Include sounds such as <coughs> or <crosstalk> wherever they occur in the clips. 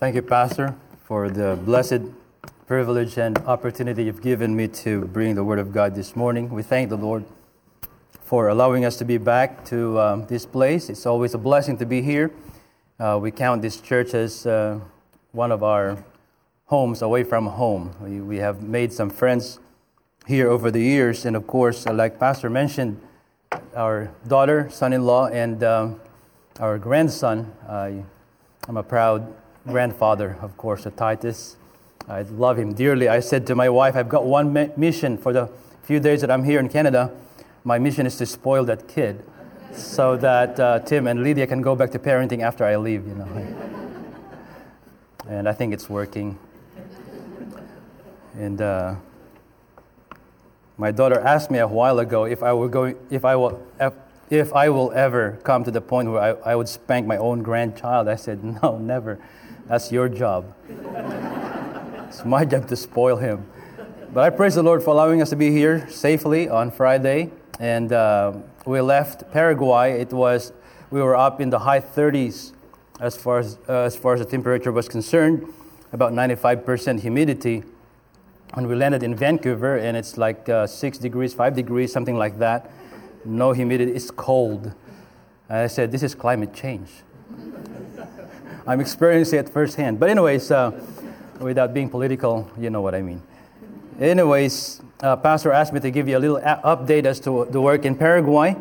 Thank you, Pastor, for the blessed privilege and opportunity you've given me to bring the Word of God this morning. We thank the Lord for allowing us to be back to um, this place. It's always a blessing to be here. Uh, we count this church as uh, one of our homes away from home. We, we have made some friends here over the years, and of course, uh, like Pastor mentioned, our daughter, son in law, and um, our grandson. I'm a proud grandfather, of course, to Titus. I love him dearly. I said to my wife, I've got one mission for the few days that I'm here in Canada. My mission is to spoil that kid so that uh, Tim and Lydia can go back to parenting after I leave, you know. <laughs> and I think it's working. And uh, my daughter asked me a while ago if I were going, if I will, if I will ever come to the point where I, I would spank my own grandchild. I said, no, never. That's your job. it's my job to spoil him. But I praise the Lord for allowing us to be here safely on Friday. And uh, we left Paraguay. It was we were up in the high 30s as far as uh, as far as the temperature was concerned, about 95% humidity when we landed in Vancouver, and it's like uh, six degrees, five degrees, something like that. No humidity, it's cold. And I said, This is climate change. I'm experiencing it firsthand. But, anyways, uh, without being political, you know what I mean. Anyways, uh, Pastor asked me to give you a little a- update as to the work in Paraguay.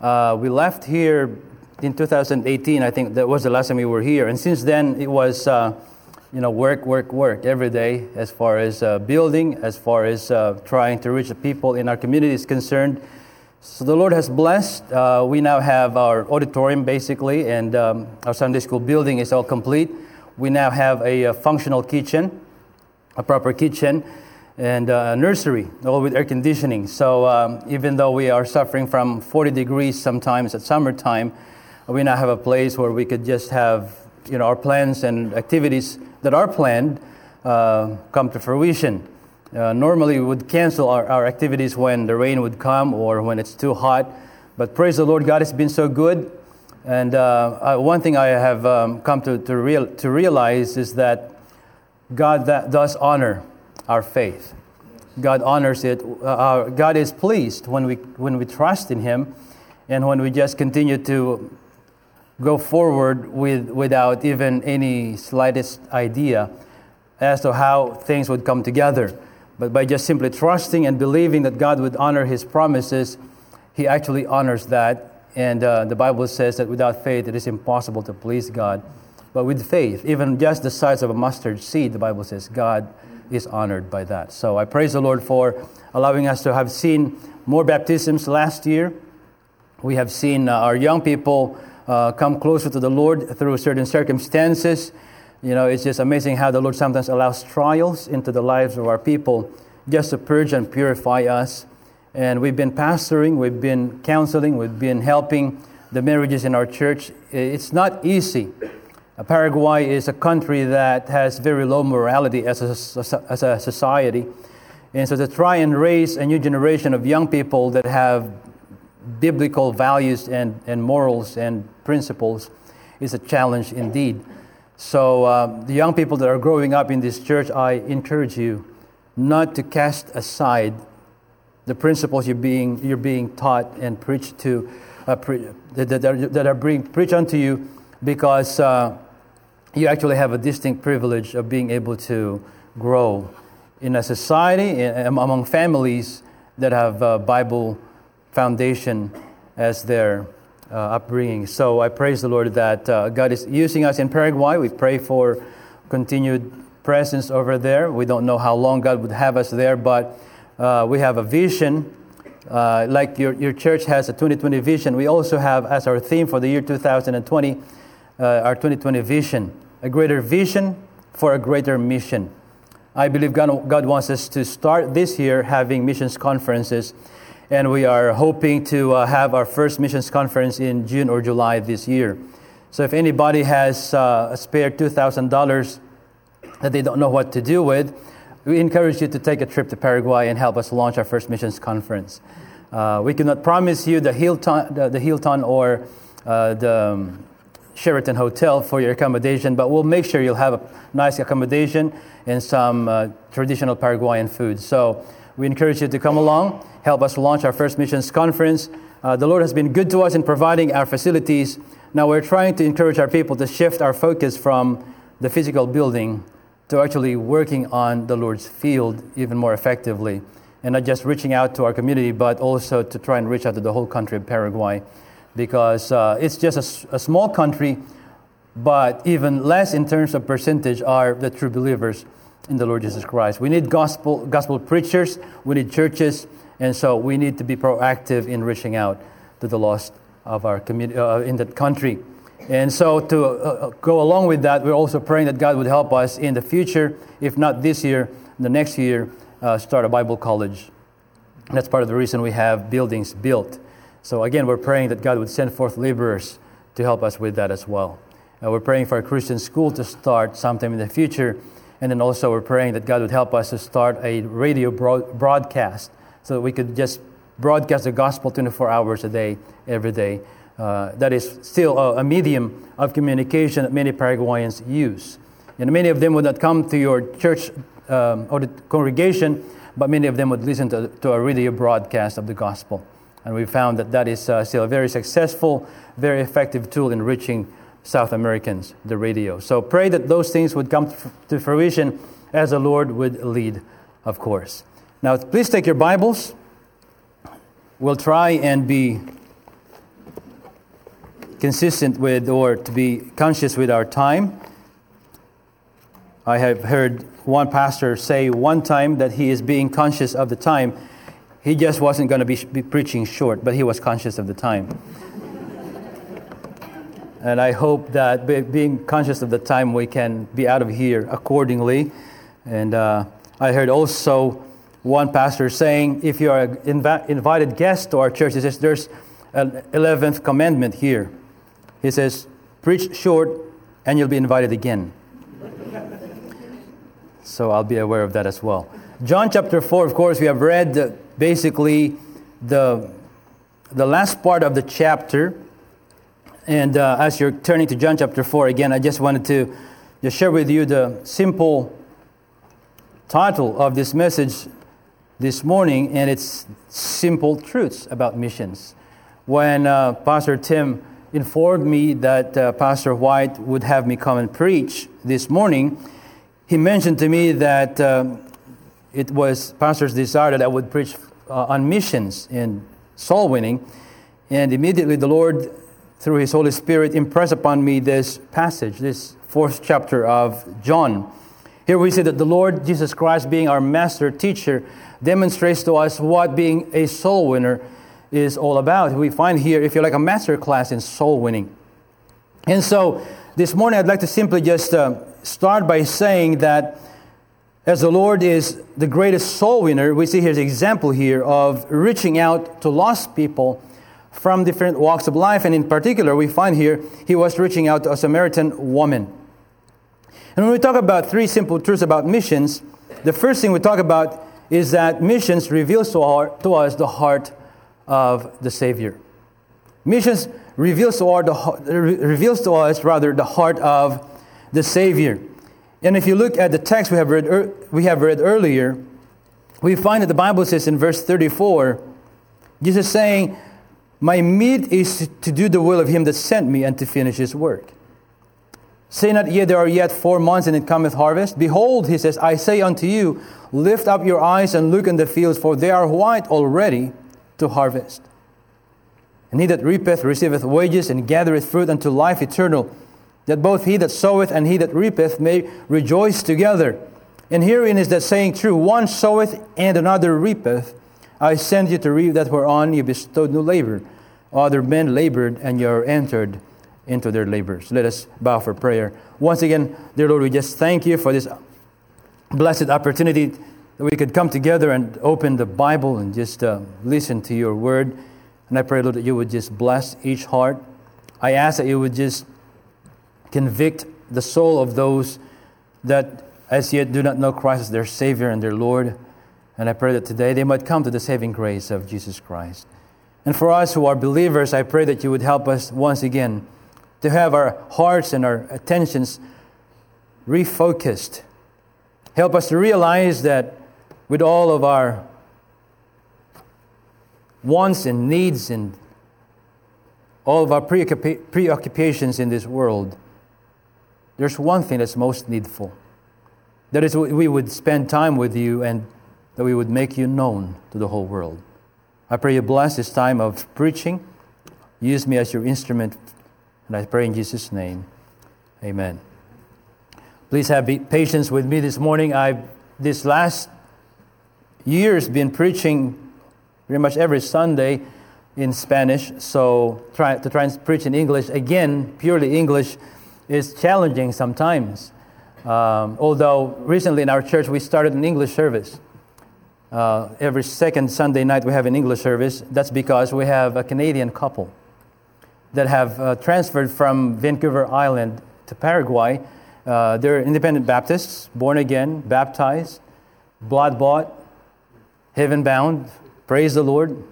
Uh, we left here in 2018, I think that was the last time we were here. And since then, it was uh, you know, work, work, work every day as far as uh, building, as far as uh, trying to reach the people in our community is concerned. So the Lord has blessed. Uh, we now have our auditorium basically, and um, our Sunday school building is all complete. We now have a, a functional kitchen, a proper kitchen, and a nursery, all with air conditioning. So um, even though we are suffering from 40 degrees sometimes at summertime, we now have a place where we could just have you know, our plans and activities that are planned uh, come to fruition. Uh, normally, we would cancel our, our activities when the rain would come or when it's too hot. But praise the Lord, God has been so good. And uh, one thing I have um, come to, to, real, to realize is that God that does honor our faith. God honors it. Uh, God is pleased when we, when we trust in Him and when we just continue to go forward with, without even any slightest idea as to how things would come together. But by just simply trusting and believing that God would honor his promises, he actually honors that. And uh, the Bible says that without faith, it is impossible to please God. But with faith, even just the size of a mustard seed, the Bible says God is honored by that. So I praise the Lord for allowing us to have seen more baptisms last year. We have seen uh, our young people uh, come closer to the Lord through certain circumstances. You know, it's just amazing how the Lord sometimes allows trials into the lives of our people just to purge and purify us. And we've been pastoring, we've been counseling, we've been helping the marriages in our church. It's not easy. Uh, Paraguay is a country that has very low morality as a, as a society. And so to try and raise a new generation of young people that have biblical values and, and morals and principles is a challenge indeed. So, uh, the young people that are growing up in this church, I encourage you not to cast aside the principles you're being, you're being taught and preached to, uh, pre- that, are, that are being preached unto you, because uh, you actually have a distinct privilege of being able to grow in a society, in, among families that have Bible foundation as their uh, upbringing. So I praise the Lord that uh, God is using us in Paraguay. We pray for continued presence over there. We don't know how long God would have us there, but uh, we have a vision. Uh, like your, your church has a 2020 vision, we also have as our theme for the year 2020 uh, our 2020 vision a greater vision for a greater mission. I believe God, God wants us to start this year having missions conferences and we are hoping to uh, have our first missions conference in June or July this year. So if anybody has uh, a spare $2,000 that they don't know what to do with, we encourage you to take a trip to Paraguay and help us launch our first missions conference. Uh, we cannot promise you the Hilton, the, the Hilton or uh, the um, Sheraton Hotel for your accommodation, but we'll make sure you'll have a nice accommodation and some uh, traditional Paraguayan food. So we encourage you to come along, help us launch our first missions conference. Uh, the Lord has been good to us in providing our facilities. Now we're trying to encourage our people to shift our focus from the physical building to actually working on the Lord's field even more effectively. And not just reaching out to our community, but also to try and reach out to the whole country of Paraguay. Because uh, it's just a, a small country, but even less in terms of percentage are the true believers in the Lord Jesus Christ. We need gospel, gospel preachers, we need churches, and so we need to be proactive in reaching out to the lost of our community uh, in that country. And so, to uh, uh, go along with that, we're also praying that God would help us in the future, if not this year, the next year, uh, start a Bible college. And that's part of the reason we have buildings built. So, again, we're praying that God would send forth laborers to help us with that as well. Uh, we're praying for a Christian school to start sometime in the future. And then also, we're praying that God would help us to start a radio broad- broadcast so that we could just broadcast the gospel 24 hours a day, every day. Uh, that is still a, a, medium of communication that many Paraguayans use. And many of them would not come to your church um, or the congregation, but many of them would listen to, to a radio broadcast of the gospel. And we found that that is uh, still a very successful, very effective tool in reaching South Americans, the radio. So pray that those things would come to fruition as the Lord would lead, of course. Now, please take your Bibles. We'll try and be consistent with or to be conscious with our time. I have heard one pastor say one time that he is being conscious of the time. He just wasn't going to be, be preaching short, but he was conscious of the time. <laughs> and I hope that be, being conscious of the time, we can be out of here accordingly. And uh, I heard also one pastor saying, if you are an inv- invited guest to our church, he says, there's an 11th commandment here. He says, Preach short and you'll be invited again. <laughs> so I'll be aware of that as well. John chapter 4, of course, we have read basically the, the last part of the chapter. And uh, as you're turning to John chapter 4 again, I just wanted to just share with you the simple title of this message this morning, and it's Simple Truths About Missions. When uh, Pastor Tim informed me that uh, Pastor White would have me come and preach this morning, he mentioned to me that um, it was Pastor's desire that I would preach uh, on missions and soul winning. And immediately the Lord, through His Holy Spirit, impressed upon me this passage, this fourth chapter of John. Here we see that the Lord Jesus Christ, being our master teacher, demonstrates to us what being a soul winner is all about. We find here, if you like, a master class in soul winning. And so this morning, I'd like to simply just uh, start by saying that as the Lord is the greatest soul winner, we see his example here of reaching out to lost people from different walks of life. And in particular, we find here he was reaching out to a Samaritan woman. And when we talk about three simple truths about missions, the first thing we talk about is that missions reveals to, our, to us the heart of the Savior. Missions reveals to, our, the, reveals to us rather the heart of the Savior. And if you look at the text we have read, we have read earlier, we find that the Bible says in verse 34, Jesus saying, My meat is to do the will of him that sent me and to finish his work. Say not yet, there are yet four months and it cometh harvest. Behold, he says, I say unto you, lift up your eyes and look in the fields, for they are white already to harvest. And he that reapeth receiveth wages and gathereth fruit unto life eternal, that both he that soweth and he that reapeth may rejoice together. And herein is that saying true one soweth and another reapeth. I send you to reap that whereon you bestowed no labor. Other men labored, and you are entered into their labors. Let us bow for prayer. Once again, dear Lord, we just thank you for this blessed opportunity that we could come together and open the Bible and just uh, listen to your word. And I pray, Lord, that you would just bless each heart. I ask that you would just convict the soul of those that as yet do not know Christ as their Savior and their Lord. And I pray that today they might come to the saving grace of Jesus Christ. And for us who are believers, I pray that you would help us once again to have our hearts and our attentions refocused. Help us to realize that with all of our wants and needs and all of our preoccupations in this world, there's one thing that's most needful. That is, we would spend time with you and that we would make you known to the whole world. I pray you bless this time of preaching. Use me as your instrument. And I pray in Jesus' name. Amen. Please have patience with me this morning. I've this last year's been preaching pretty much every Sunday in Spanish. So try to try and preach in English again, purely English, is challenging sometimes. Um, although recently in our church we started an English service. Uh, every second Sunday night we have an English service. That's because we have a Canadian couple that have uh, transferred from Vancouver Island to Paraguay. Uh, they're independent Baptists, born again, baptized, blood bought, heaven bound. Praise the Lord.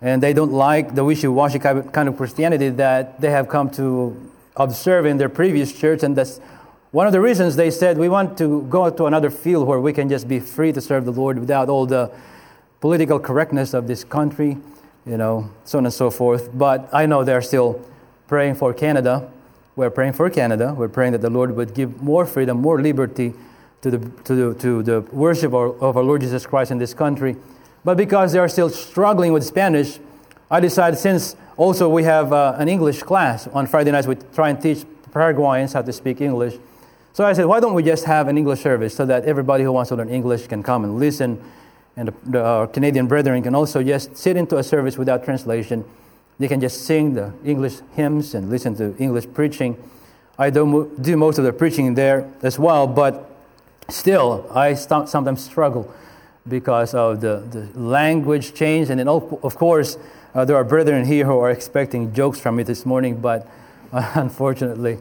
And they don't like the wishy washy kind of Christianity that they have come to observe in their previous church, and that's one of the reasons they said we want to go to another field where we can just be free to serve the Lord without all the political correctness of this country, you know, so on and so forth. But I know they're still praying for Canada. We're praying for Canada. We're praying that the Lord would give more freedom, more liberty to the, to the, to the worship of our Lord Jesus Christ in this country. But because they are still struggling with Spanish, I decided since also we have uh, an English class on Friday nights, we try and teach Paraguayans how to speak English. So I said, why don't we just have an English service so that everybody who wants to learn English can come and listen, and the, uh, Canadian brethren can also just sit into a service without translation. They can just sing the English hymns and listen to English preaching. I don't do most of the preaching there as well, but still, I st- sometimes struggle because of the, the language change. And then, of course, uh, there are brethren here who are expecting jokes from me this morning, but uh, <laughs> unfortunately,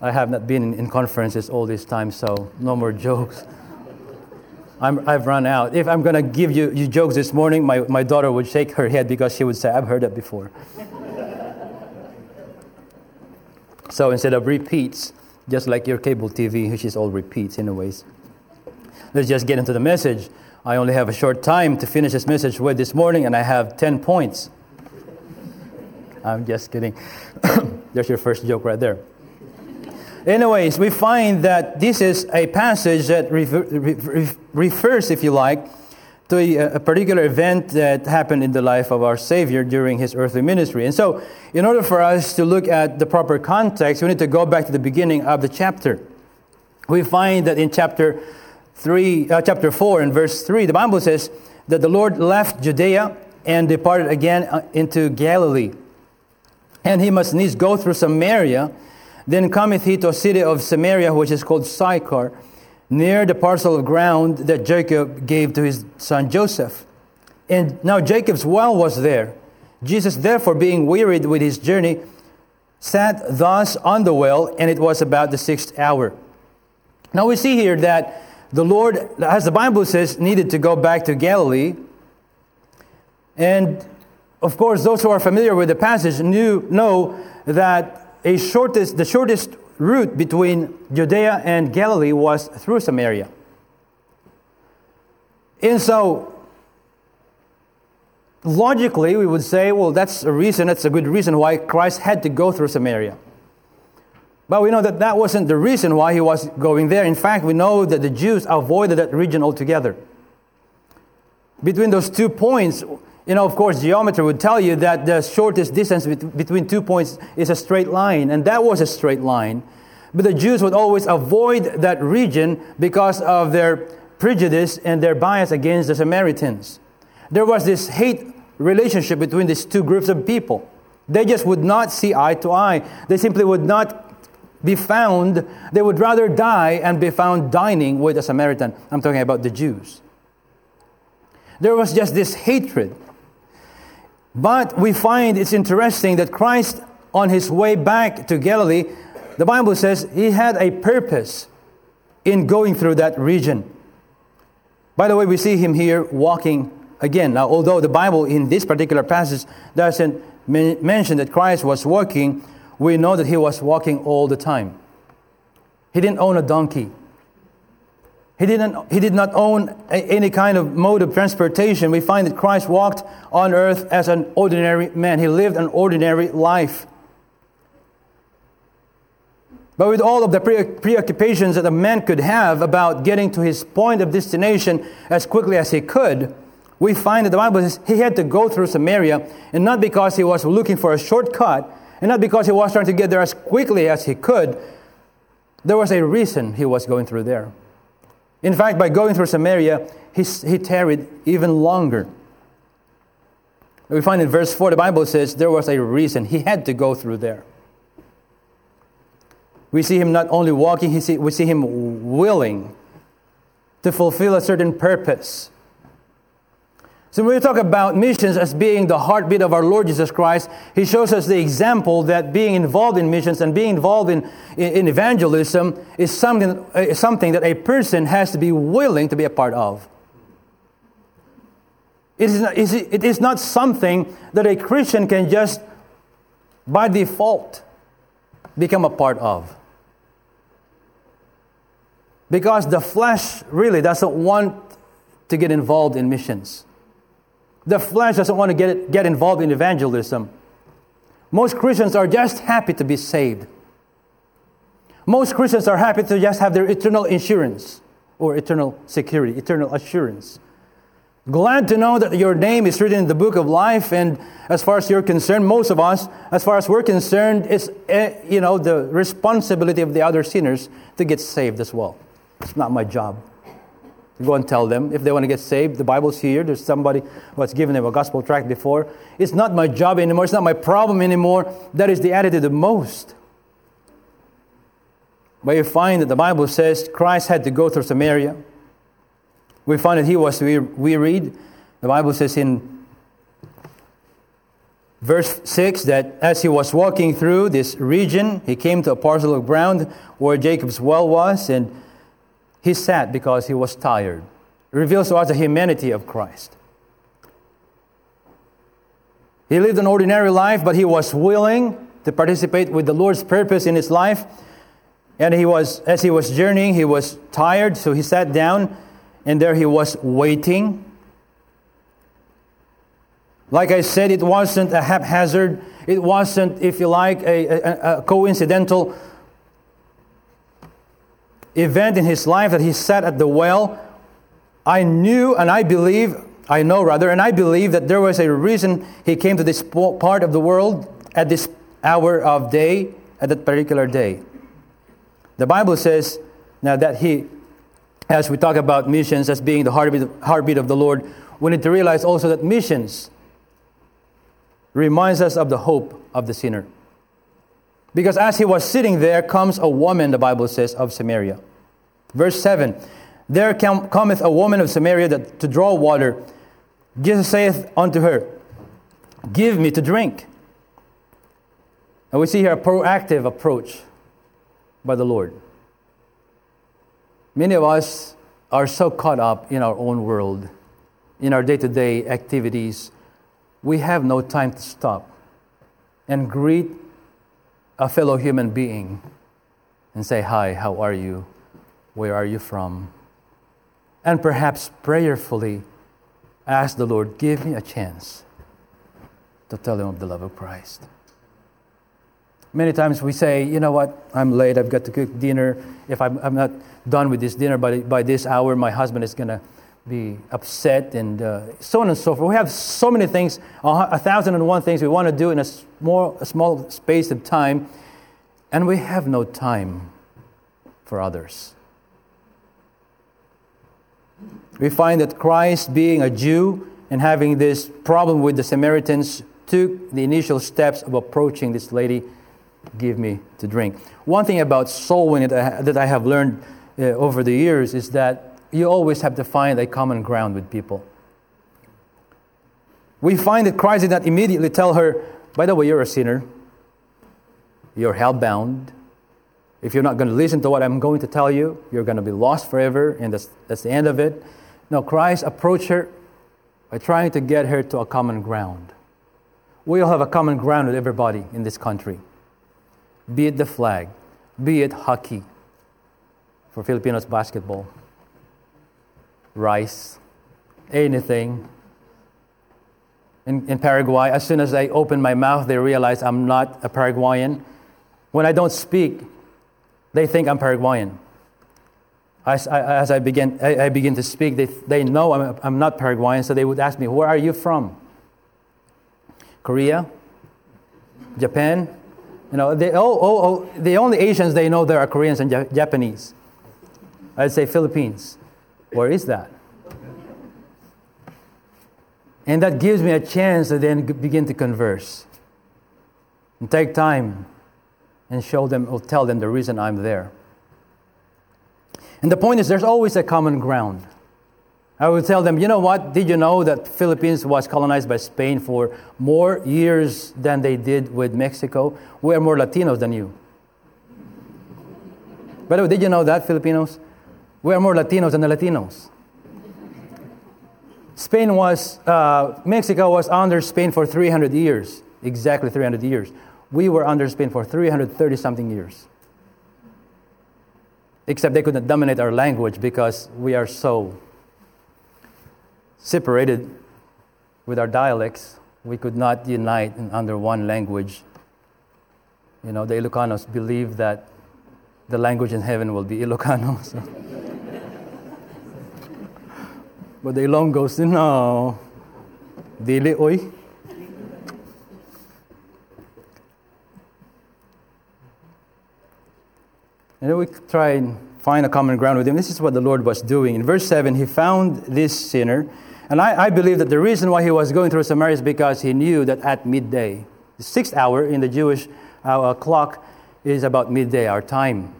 I have not been in, conferences all this time, so no more jokes. I have run out. If I'm going to give you, you jokes this morning, my, my daughter would shake her head because she would say, I've heard that before. <laughs> so instead of repeats, just like your cable TV, which is all repeats, anyways. Let's just get into the message. I only have a short time to finish this message with this morning, and I have 10 points. <laughs> I'm just kidding. <coughs> There's your first joke right there. Anyways, we find that this is a passage that refer, re, refers, if you like, to a, a, particular event that happened in the life of our Savior during his earthly ministry. And so, in order for us to look at the proper context, we need to go back to the beginning of the chapter. We find that in chapter 3, uh, chapter 4 and verse 3, the Bible says that the Lord left Judea and departed again uh, into Galilee. And he must needs go through Samaria. Then cometh he to a city of Samaria, which is called Sychar, near the parcel of ground that Jacob gave to his son Joseph. And now Jacob's well was there. Jesus, therefore, being wearied with his journey, sat thus on the well, and it was about the sixth hour. Now we see here that the Lord, as the Bible says, needed to go back to Galilee. And of course, those who are familiar with the passage knew, know that a shortest, the shortest route between Judea and Galilee was through Samaria. And so, logically, we would say, well, that's a reason, that's a good reason why Christ had to go through Samaria. But we know that that wasn't the reason why he was going there. In fact, we know that the Jews avoided that region altogether. Between those two points, you know, of course, geometry would tell you that the shortest distance between two points is a straight line, and that was a straight line. But the Jews would always avoid that region because of their prejudice and their bias against the Samaritans. There was this hate relationship between these two groups of people. They just would not see eye to eye. They simply would not be found, they would rather die and be found dining with a Samaritan. I'm talking about the Jews. There was just this hatred but we find it's interesting that Christ, on his way back to Galilee, the Bible says he had a purpose in going through that region. By the way, we see him here walking again. Now, although the Bible in this particular passage doesn't mention that Christ was walking, we know that he was walking all the time. He didn't own a donkey. He, didn't, he did not own a, any kind of mode of transportation. We find that Christ walked on earth as an ordinary man. He lived an ordinary life. But with all of the pre- preoccupations that a man could have about getting to his point of destination as quickly as he could, we find that the Bible says he had to go through Samaria, and not because he was looking for a shortcut, and not because he was trying to get there as quickly as he could. There was a reason he was going through there. In fact, by going through Samaria, he, he tarried even longer. We find in verse 4, the Bible says there was a reason he had to go through there. We see him not only walking, we see him willing to fulfill a certain purpose. So when we talk about missions as being the heartbeat of our Lord Jesus Christ, He shows us the example that being involved in missions and being involved in, in, evangelism is something, uh, something that a person has to be willing to be a part of. It is, not, it is not something that a Christian can just, by default, become a part of. Because the flesh really doesn't want to get involved in missions. The flesh doesn't want to get, get involved in evangelism. Most Christians are just happy to be saved. Most Christians are happy to just have their eternal insurance or eternal security, eternal assurance. Glad to know that your name is written in the book of life, and as far as you're concerned, most of us, as far as we're concerned, it's eh, you know the responsibility of the other sinners to get saved as well. It's not my job go and tell them if they want to get saved. The Bible's here. There's somebody who has given them a gospel tract before. It's not my job anymore. It's not my problem anymore. That is the attitude of most. But you find that the Bible says Christ had to go through Samaria. We find that he was, we, we read, the Bible says in verse 6 that as he was walking through this region, he came to a parcel of ground where Jacob's well was, and he sat because he was tired. It reveals to us the humanity of Christ. He lived an ordinary life, but he was willing to participate with the Lord's purpose in his life. And he was, as he was journeying, he was tired, so he sat down, and there he was waiting. Like I said, it wasn't a haphazard, it wasn't, if you like, a, a, a coincidental event in his life that he sat at the well, I knew and I believe, I know rather, and I believe that there was a reason he came to this part of the world at this hour of day, at that particular day. The Bible says now that he, as we talk about missions as being the heartbeat, heartbeat of the Lord, we need to realize also that missions reminds us of the hope of the sinner. Because as he was sitting there comes a woman, the Bible says, of Samaria. Verse 7 There cometh a woman of Samaria that, to draw water. Jesus saith unto her, Give me to drink. And we see here a proactive approach by the Lord. Many of us are so caught up in our own world, in our day to day activities, we have no time to stop and greet a fellow human being and say, Hi, how are you? Where are you from? And perhaps prayerfully ask the Lord, Give me a chance to tell him of the love of Christ. Many times we say, you know what, I'm late, I've got to cook dinner. If I'm, I'm not done with this dinner by, by this hour, my husband is going to be upset, and uh, so on and so forth. We have so many things, a thousand and one things we want to do in a small, a small space of time, and we have no time for others. We find that Christ, being a Jew and having this problem with the Samaritans, took the initial steps of approaching this lady, give me to drink. One thing about soul winning that I have learned uh, over the years is that you always have to find a common ground with people. We find that Christ did not immediately tell her, by the way, you're a sinner, you're hell bound. If you're not going to listen to what I'm going to tell you, you're going to be lost forever, and that's, that's the end of it. No, Christ approached her by trying to get her to a common ground. We all have a common ground with everybody in this country. be it the flag, be it hockey, for Filipinos, basketball, rice, anything. In, in Paraguay, as soon as I open my mouth, they realize I'm not a Paraguayan. When I don't speak, they think I'm Paraguayan. As I, as I, begin, I, I begin to speak, they, they know I'm, I'm not Paraguayan, so they would ask me, Where are you from? Korea? Japan? You know, they, oh, oh, oh, the only Asians they know there are Koreans and Japanese. I'd say Philippines. Where is that? And that gives me a chance to then begin to converse and take time and show them or tell them the reason I'm there. And the point is, there's always a common ground. I would tell them, you know what? Did you know that Philippines was colonized by Spain for more years than they did with Mexico? We are more Latinos than you. By the way, did you know that, Filipinos? We are more Latinos than the Latinos. Spain was, uh, Mexico was under Spain for 300 years, exactly 300 years. We were under Spain for 330 something years. Except they couldn't dominate our language because we are so separated with our dialects. We could not unite under one language. You know, the Ilocanos believe that the language in heaven will be Ilocano. <laughs> So. but the Ilonggos, no. Dili, oy. And then we try and find a common ground with him. This is what the Lord was doing. In verse 7, he found this sinner. And I, I believe that the reason why he was going through Samaria is because he knew that at midday, the sixth hour in the Jewish uh, clock is about midday, our time.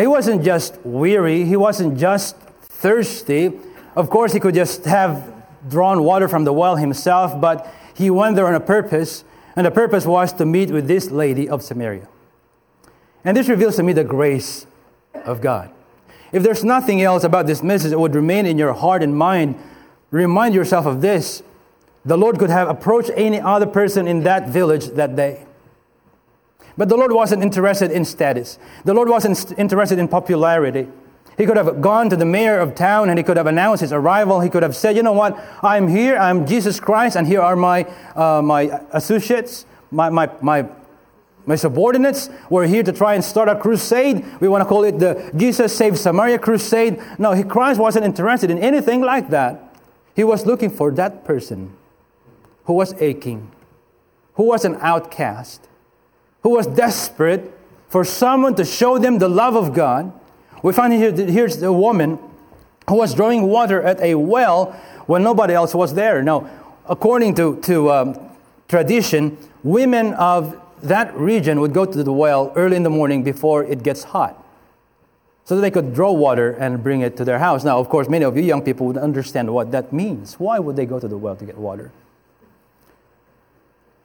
He wasn't just weary, he wasn't just thirsty. Of course, he could just have drawn water from the well himself, but he went there on a purpose, and the purpose was to meet with this lady of Samaria. And this reveals to me the grace of God. If there's nothing else about this message that would remain in your heart and mind, remind yourself of this. The Lord could have approached any other person in that village that day. But the Lord wasn't interested in status. The Lord wasn't interested in popularity. He could have gone to the mayor of town and he could have announced his arrival. He could have said, You know what? I'm here. I'm Jesus Christ, and here are my, uh, my associates, my, my, my my subordinates were here to try and start a crusade. We want to call it the Jesus Save Samaria crusade. No, he, Christ wasn't interested in anything like that. He was looking for that person who was aching, who was an outcast, who was desperate for someone to show them the love of God. We find here, here's the woman who was drawing water at a well when nobody else was there. Now, according to, to um, tradition, women of that region would go to the well early in the morning before it gets hot so that they could draw water and bring it to their house. Now, of course, many of you young people would understand what that means. Why would they go to the well to get water?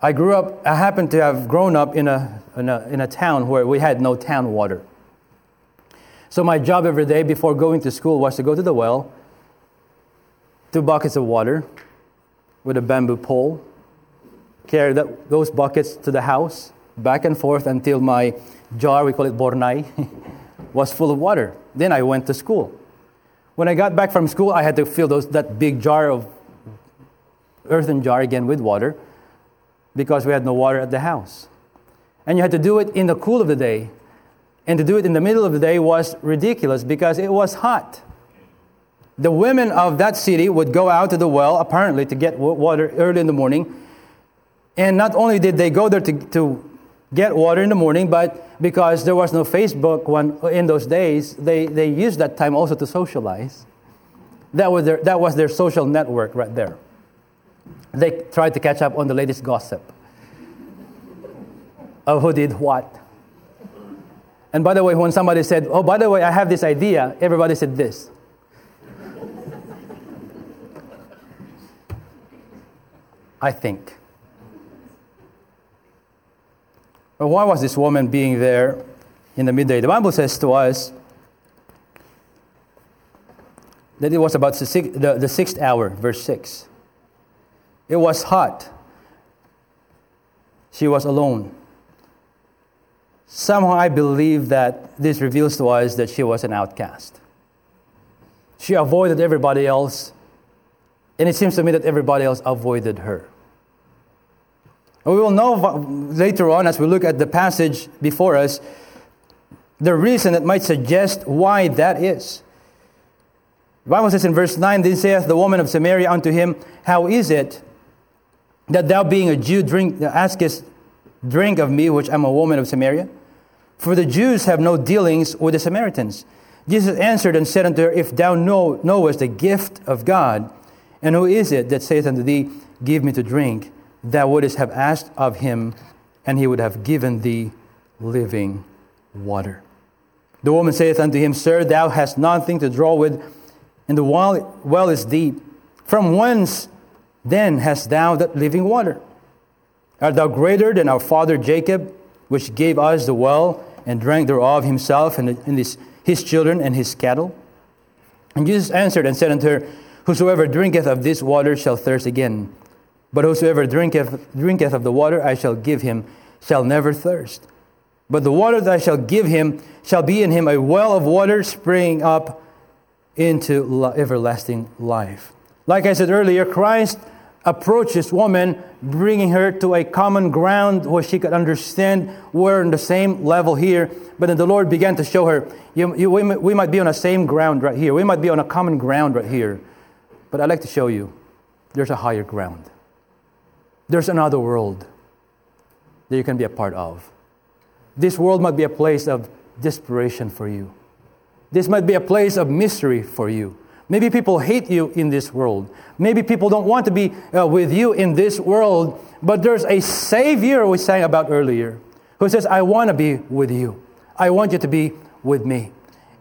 I grew up, I happened to have grown up in a, in a, in a town where we had no town water. So my job every day before going to school was to go to the well, two buckets of water with a bamboo pole, carry those buckets to the house, back and forth until my jar, we call it burnay, <laughs> was full of water. Then I went to school. When I got back from school, I had to fill those, that big jar of earthen jar again with water because we had no water at the house. And you had to do it in the cool of the day. And to do it in the middle of the day was ridiculous because it was hot. The women of that city would go out to the well, apparently, to get water early in the morning and not only did they go there to, to get water in the morning, but because there was no Facebook when, in those days, they, they used that time also to socialize. That was, their, that was their social network right there. They tried to catch up on the latest gossip of who did what. And by the way, when somebody said, Oh, by the way, I have this idea, everybody said this. I think. But why was this woman being there in the midday? The Bible says to us that it was about the, sixth hour, verse 6. It was hot. She was alone. somehow I believe that this reveals to us that she was an outcast. She avoided everybody else, and it seems to me that everybody else avoided her. We will know later on as we look at the passage before us the reason that might suggest why that is. The Bible says in verse 9, Then saith the woman of Samaria unto him, How is it that thou being a Jew drink, askest drink of me, which am a woman of Samaria? For the Jews have no dealings with the Samaritans. Jesus answered and said unto her, If thou know, knowest the gift of God, and who is it that saith unto thee, Give me to drink, thou wouldst have asked of him, and he would have given thee living water. The woman saith unto him, Sir, thou hast nothing to draw with, and the well is deep. From whence then hast thou that living water? Art thou greater than our father Jacob, which gave us the well and drank thereof himself and, his, his children and his cattle? And Jesus answered and said unto her, Whosoever drinketh of this water shall thirst again. But whosoever drinketh, drinketh of the water I shall give him shall never thirst. But the water that I shall give him shall be in him a well of water springing up into everlasting life. Like I said earlier, Christ approached this woman, bringing her to a common ground where she could understand we're on the same level here. But then the Lord began to show her, you, you, we, we might be on the same ground right here. We might be on a common ground right here. But I'd like to show you there's a higher ground. There's another world that you can be a part of. This world might be a place of desperation for you. This might be a place of misery for you. Maybe people hate you in this world. Maybe people don't want to be uh, with you in this world. But there's a Savior we sang about earlier who says, I want to be with you. I want you to be with me.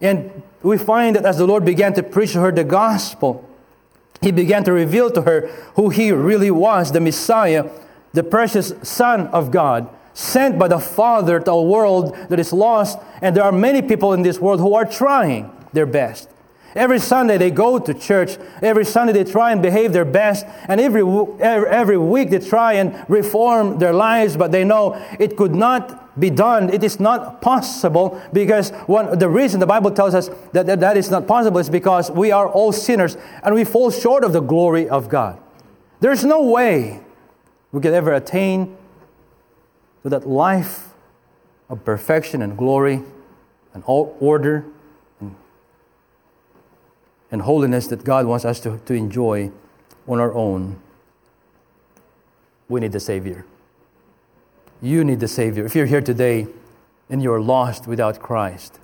And we find that as the Lord began to preach to her the gospel, He began to reveal to her who He really was the Messiah, the precious Son of God sent by the Father to a world that is lost. And there are many people in this world who are trying their best. Every Sunday they go to church. Every Sunday they try and behave their best. And every, every week they try and reform their lives, but they know it could not be done. It is not possible because one, the reason the Bible tells us that, that that is not possible is because we are all sinners and we fall short of the glory of God. There's no way we could ever attain to that life of perfection and glory and order and, and holiness that God wants us to, to enjoy on our own, we need the Savior. You need the Savior. If you're here today and you're lost without Christ,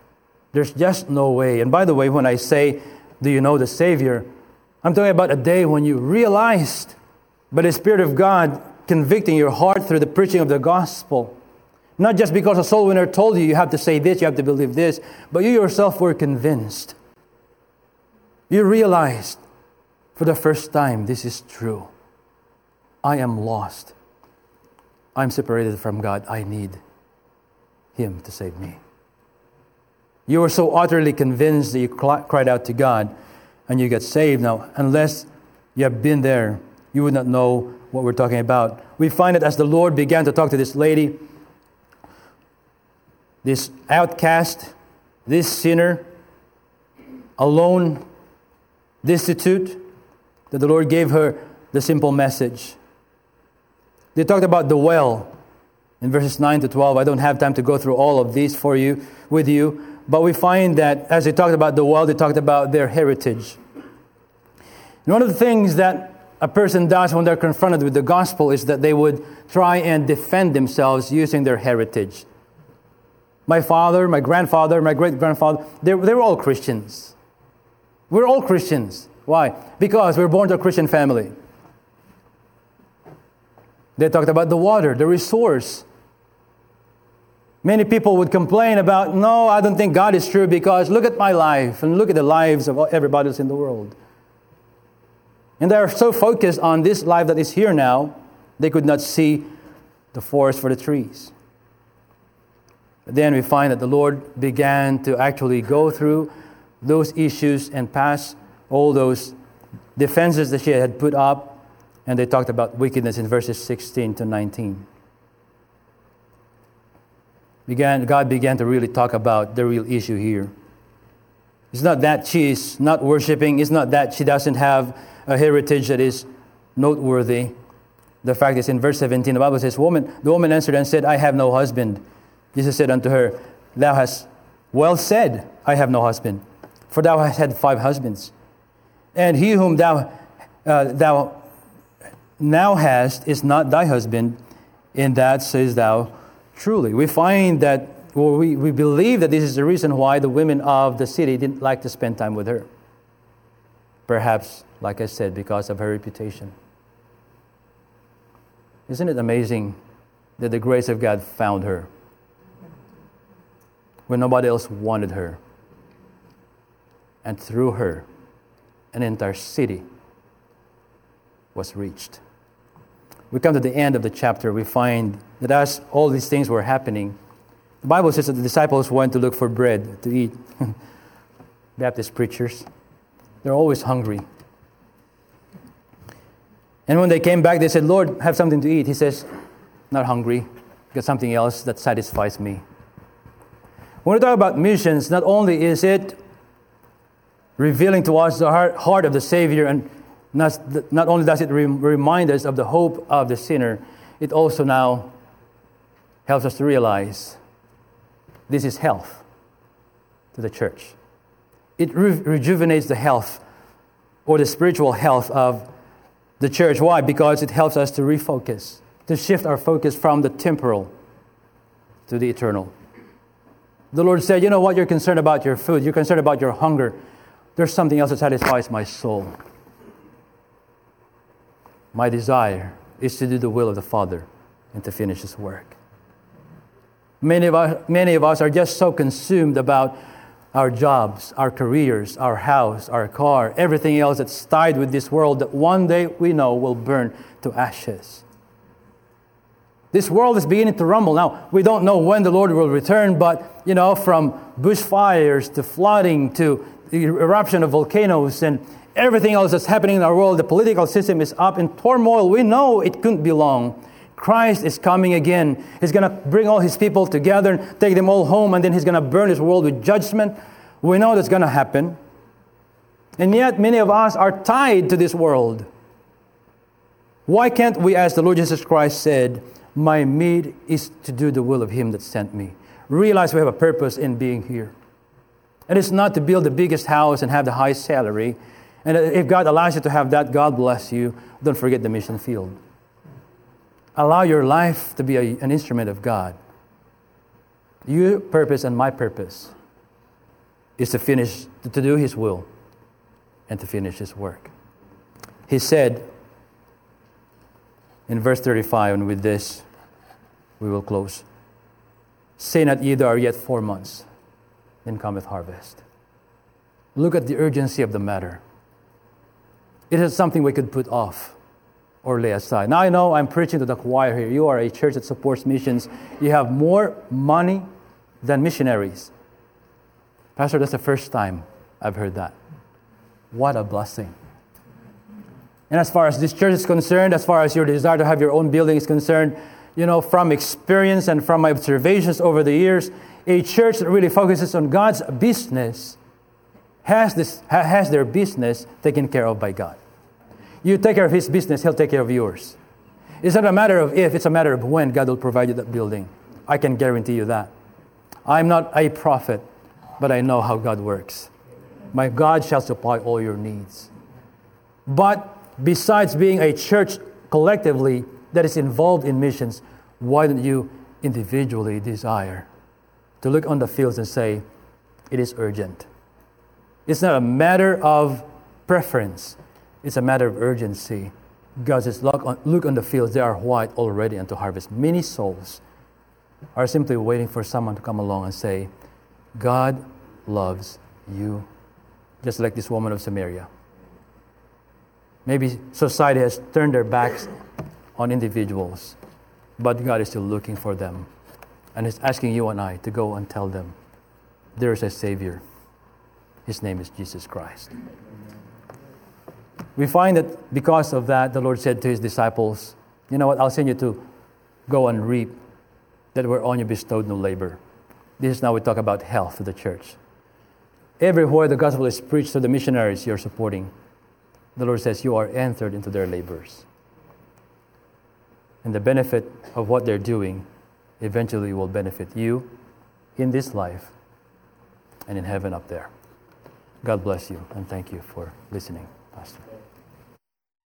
there's just no way. And by the way, when I say, Do you know the Savior? I'm talking about a day when you realized by the Spirit of God convicting your heart through the preaching of the gospel. Not just because a soul winner told you you have to say this, you have to believe this, but you yourself were convinced. You realized for the first time this is true. I am lost. I'm separated from God. I need Him to save me. You were so utterly convinced that you cried out to God and you get saved. Now, unless you have been there, you would not know what we're talking about. We find that as the Lord began to talk to this lady, this outcast, this sinner, alone, destitute, that the Lord gave her the simple message. They talked about the well in verses 9 to 12. I don't have time to go through all of these for you with you, but we find that as they talked about the well, they talked about their heritage. And one of the things that a person does when they're confronted with the gospel is that they would try and defend themselves using their heritage. My father, my grandfather, my great grandfather, they, they were all Christians. We're all Christians. Why? Because we're born to a Christian family. They talked about the water, the resource. Many people would complain about, no, I don't think God is true because look at my life and look at the lives of everybody else in the world. And they are so focused on this life that is here now, they could not see the forest for the trees. But then we find that the Lord began to actually go through those issues and pass all those defenses that she had put up, and they talked about wickedness in verses 16 to 19. began, God began to really talk about the real issue here. It's not that she's not worshiping, it's not that she doesn't have a heritage that is noteworthy. The fact is, in verse 17, the Bible says, woman, The woman answered and said, I have no husband. Jesus said unto her, Thou hast well said, I have no husband, for thou hast had five husbands. And he whom thou, uh, thou now hast is not thy husband, in that says thou truly. We find that, or we, we believe that this is the reason why the women of the city didn't like to spend time with her. Perhaps, like I said, because of her reputation. Isn't it amazing that the grace of God found her when nobody else wanted her? And through her, an entire city was reached. We come to the end of the chapter, we find that as all these things were happening, the Bible says that the disciples went to look for bread to eat. <laughs> Baptist preachers, they're always hungry. And when they came back, they said, Lord, have something to eat. He says, Not hungry, got something else that satisfies me. When we talk about missions, not only is it revealing to us the heart, heart of the Savior, and not, not only does it re- remind us of the hope of the sinner, it also now helps us to realize this is health to the church. It re- rejuvenates the health or the spiritual health of the church. Why? Because it helps us to refocus, to shift our focus from the temporal to the eternal. The Lord said, You know what? You're concerned about your food, you're concerned about your hunger. There's something else that satisfies my soul. My desire is to do the will of the Father and to finish His work. Many of us, many of us are just so consumed about our jobs, our careers, our house, our car, everything else that's tied with this world that one day we know will burn to ashes. This world is beginning to rumble. Now, we don't know when the Lord will return, but, you know, from bushfires to flooding to the eruption of volcanoes and everything else that's happening in our world, the political system is up in turmoil. We know it couldn't be long. Christ is coming again. He's going to bring all his people together, and take them all home, and then he's going to burn this world with judgment. We know that's going to happen. And yet, many of us are tied to this world. Why can't we, as the Lord Jesus Christ said, My meat is to do the will of him that sent me? Realize we have a purpose in being here. And it's not to build the biggest house and have the highest salary. And if God allows you to have that, God bless you. Don't forget the mission field. Allow your life to be a, an instrument of God. Your purpose and my purpose is to finish, to do His will and to finish His work. He said in verse 35, and with this we will close Say not ye, there are yet four months, then cometh harvest. Look at the urgency of the matter. It is something we could put off or lay aside. Now I know I'm preaching to the choir here. You are a church that supports missions. You have more money than missionaries. Pastor, that's the first time I've heard that. What a blessing. And as far as this church is concerned, as far as your desire to have your own building is concerned, you know, from experience and from my observations over the years, a church that really focuses on God's business has, this, has their business taken care of by God. You take care of his business, he'll take care of yours. It's not a matter of if, it's a matter of when God will provide you that building. I can guarantee you that. I'm not a prophet, but I know how God works. My God shall supply all your needs. But besides being a church collectively that is involved in missions, why don't you individually desire to look on the fields and say, it is urgent? It's not a matter of preference, it's a matter of urgency. God says, look on, look on the fields, they are white already and to harvest. Many souls are simply waiting for someone to come along and say, God loves you. Just like this woman of Samaria. Maybe society has turned their backs on individuals, but God is still looking for them. And is asking you and I to go and tell them there is a Savior. His name is Jesus Christ. We find that because of that, the Lord said to his disciples, You know what? I'll send you to go and reap that whereon you bestowed no labor. This is now we talk about health of the church. Everywhere the gospel is preached to the missionaries you're supporting, the Lord says you are entered into their labors. And the benefit of what they're doing eventually will benefit you in this life and in heaven up there. God bless you and thank you for listening.